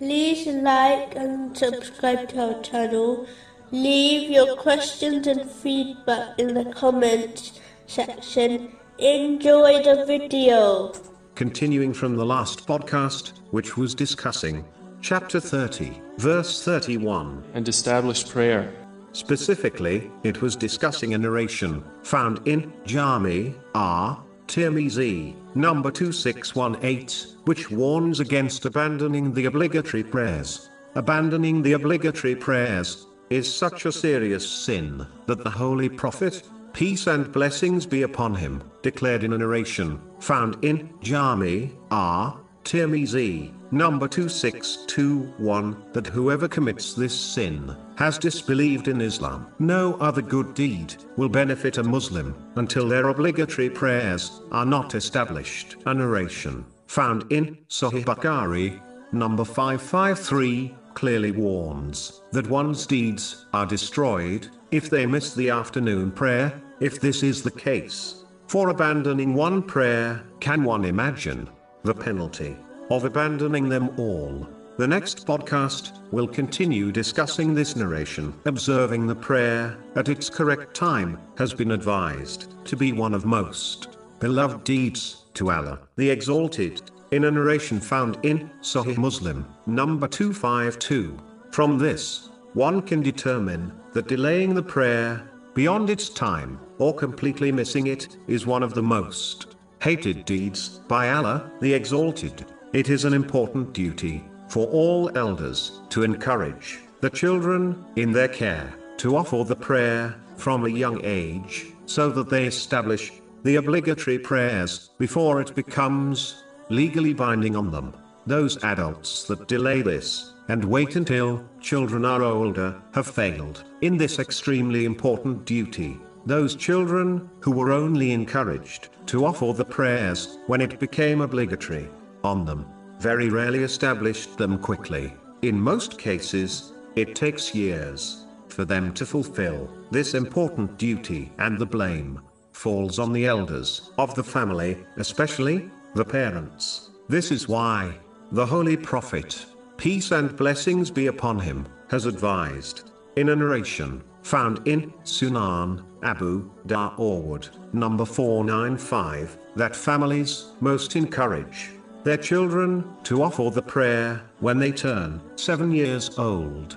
like and subscribe to our channel. Leave your questions and feedback in the comments section. Enjoy the video. Continuing from the last podcast, which was discussing chapter 30, verse 31. and established prayer. Specifically, it was discussing a narration found in Jami R. Tirmizi, number 2618, which warns against abandoning the obligatory prayers. Abandoning the obligatory prayers is such a serious sin that the Holy Prophet, peace and blessings be upon him, declared in a narration found in Jami R. Tirmizi, number 2621, that whoever commits this sin has disbelieved in Islam. No other good deed will benefit a Muslim until their obligatory prayers are not established. A narration found in Sahih Bukhari, number 553, clearly warns that one's deeds are destroyed if they miss the afternoon prayer, if this is the case. For abandoning one prayer, can one imagine the penalty of abandoning them all? The next podcast will continue discussing this narration. Observing the prayer at its correct time has been advised to be one of most beloved deeds to Allah, the Exalted, in a narration found in Sahih Muslim, number 252. From this, one can determine that delaying the prayer beyond its time, or completely missing it, is one of the most hated deeds by Allah, the Exalted. It is an important duty for all elders to encourage the children in their care to offer the prayer from a young age, so that they establish the obligatory prayers before it becomes legally binding on them. Those adults that delay this and wait until children are older have failed in this extremely important duty. Those children who were only encouraged to offer the prayers when it became obligatory on them very rarely established them quickly. In most cases, it takes years for them to fulfill this important duty, and the blame falls on the elders of the family, especially the parents. This is why the Holy Prophet, peace and blessings be upon him, has advised in a narration found in Sunan Abu Dawood, number 495, that families most encourage their children to offer the prayer when they turn seven years old.